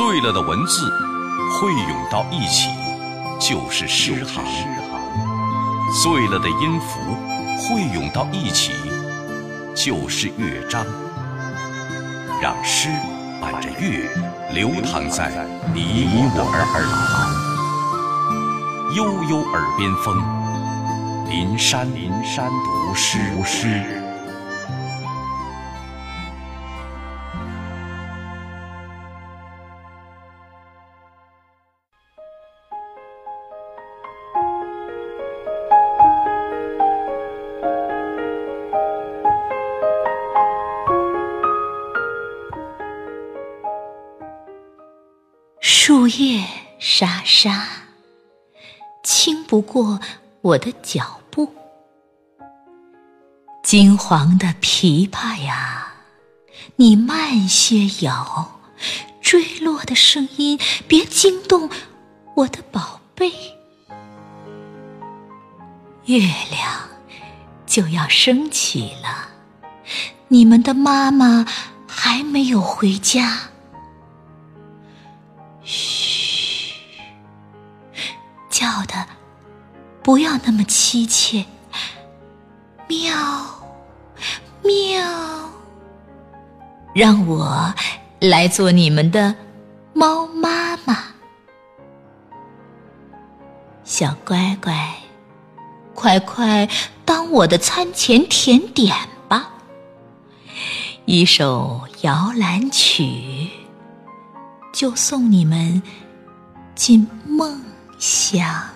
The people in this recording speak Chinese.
碎了的文字汇涌到一起，就是诗行；碎了的音符汇涌到一起，就是乐章。让诗伴着乐流淌在你我耳旁，悠悠耳边风，林山林山读诗读诗。树叶沙沙，轻不过我的脚步。金黄的琵琶呀，你慢些摇，坠落的声音别惊动我的宝贝。月亮就要升起了，你们的妈妈还没有回家。嘘，叫的不要那么凄切，喵喵，让我来做你们的猫妈妈，小乖乖，快快当我的餐前甜点吧，一首摇篮曲。就送你们进梦乡。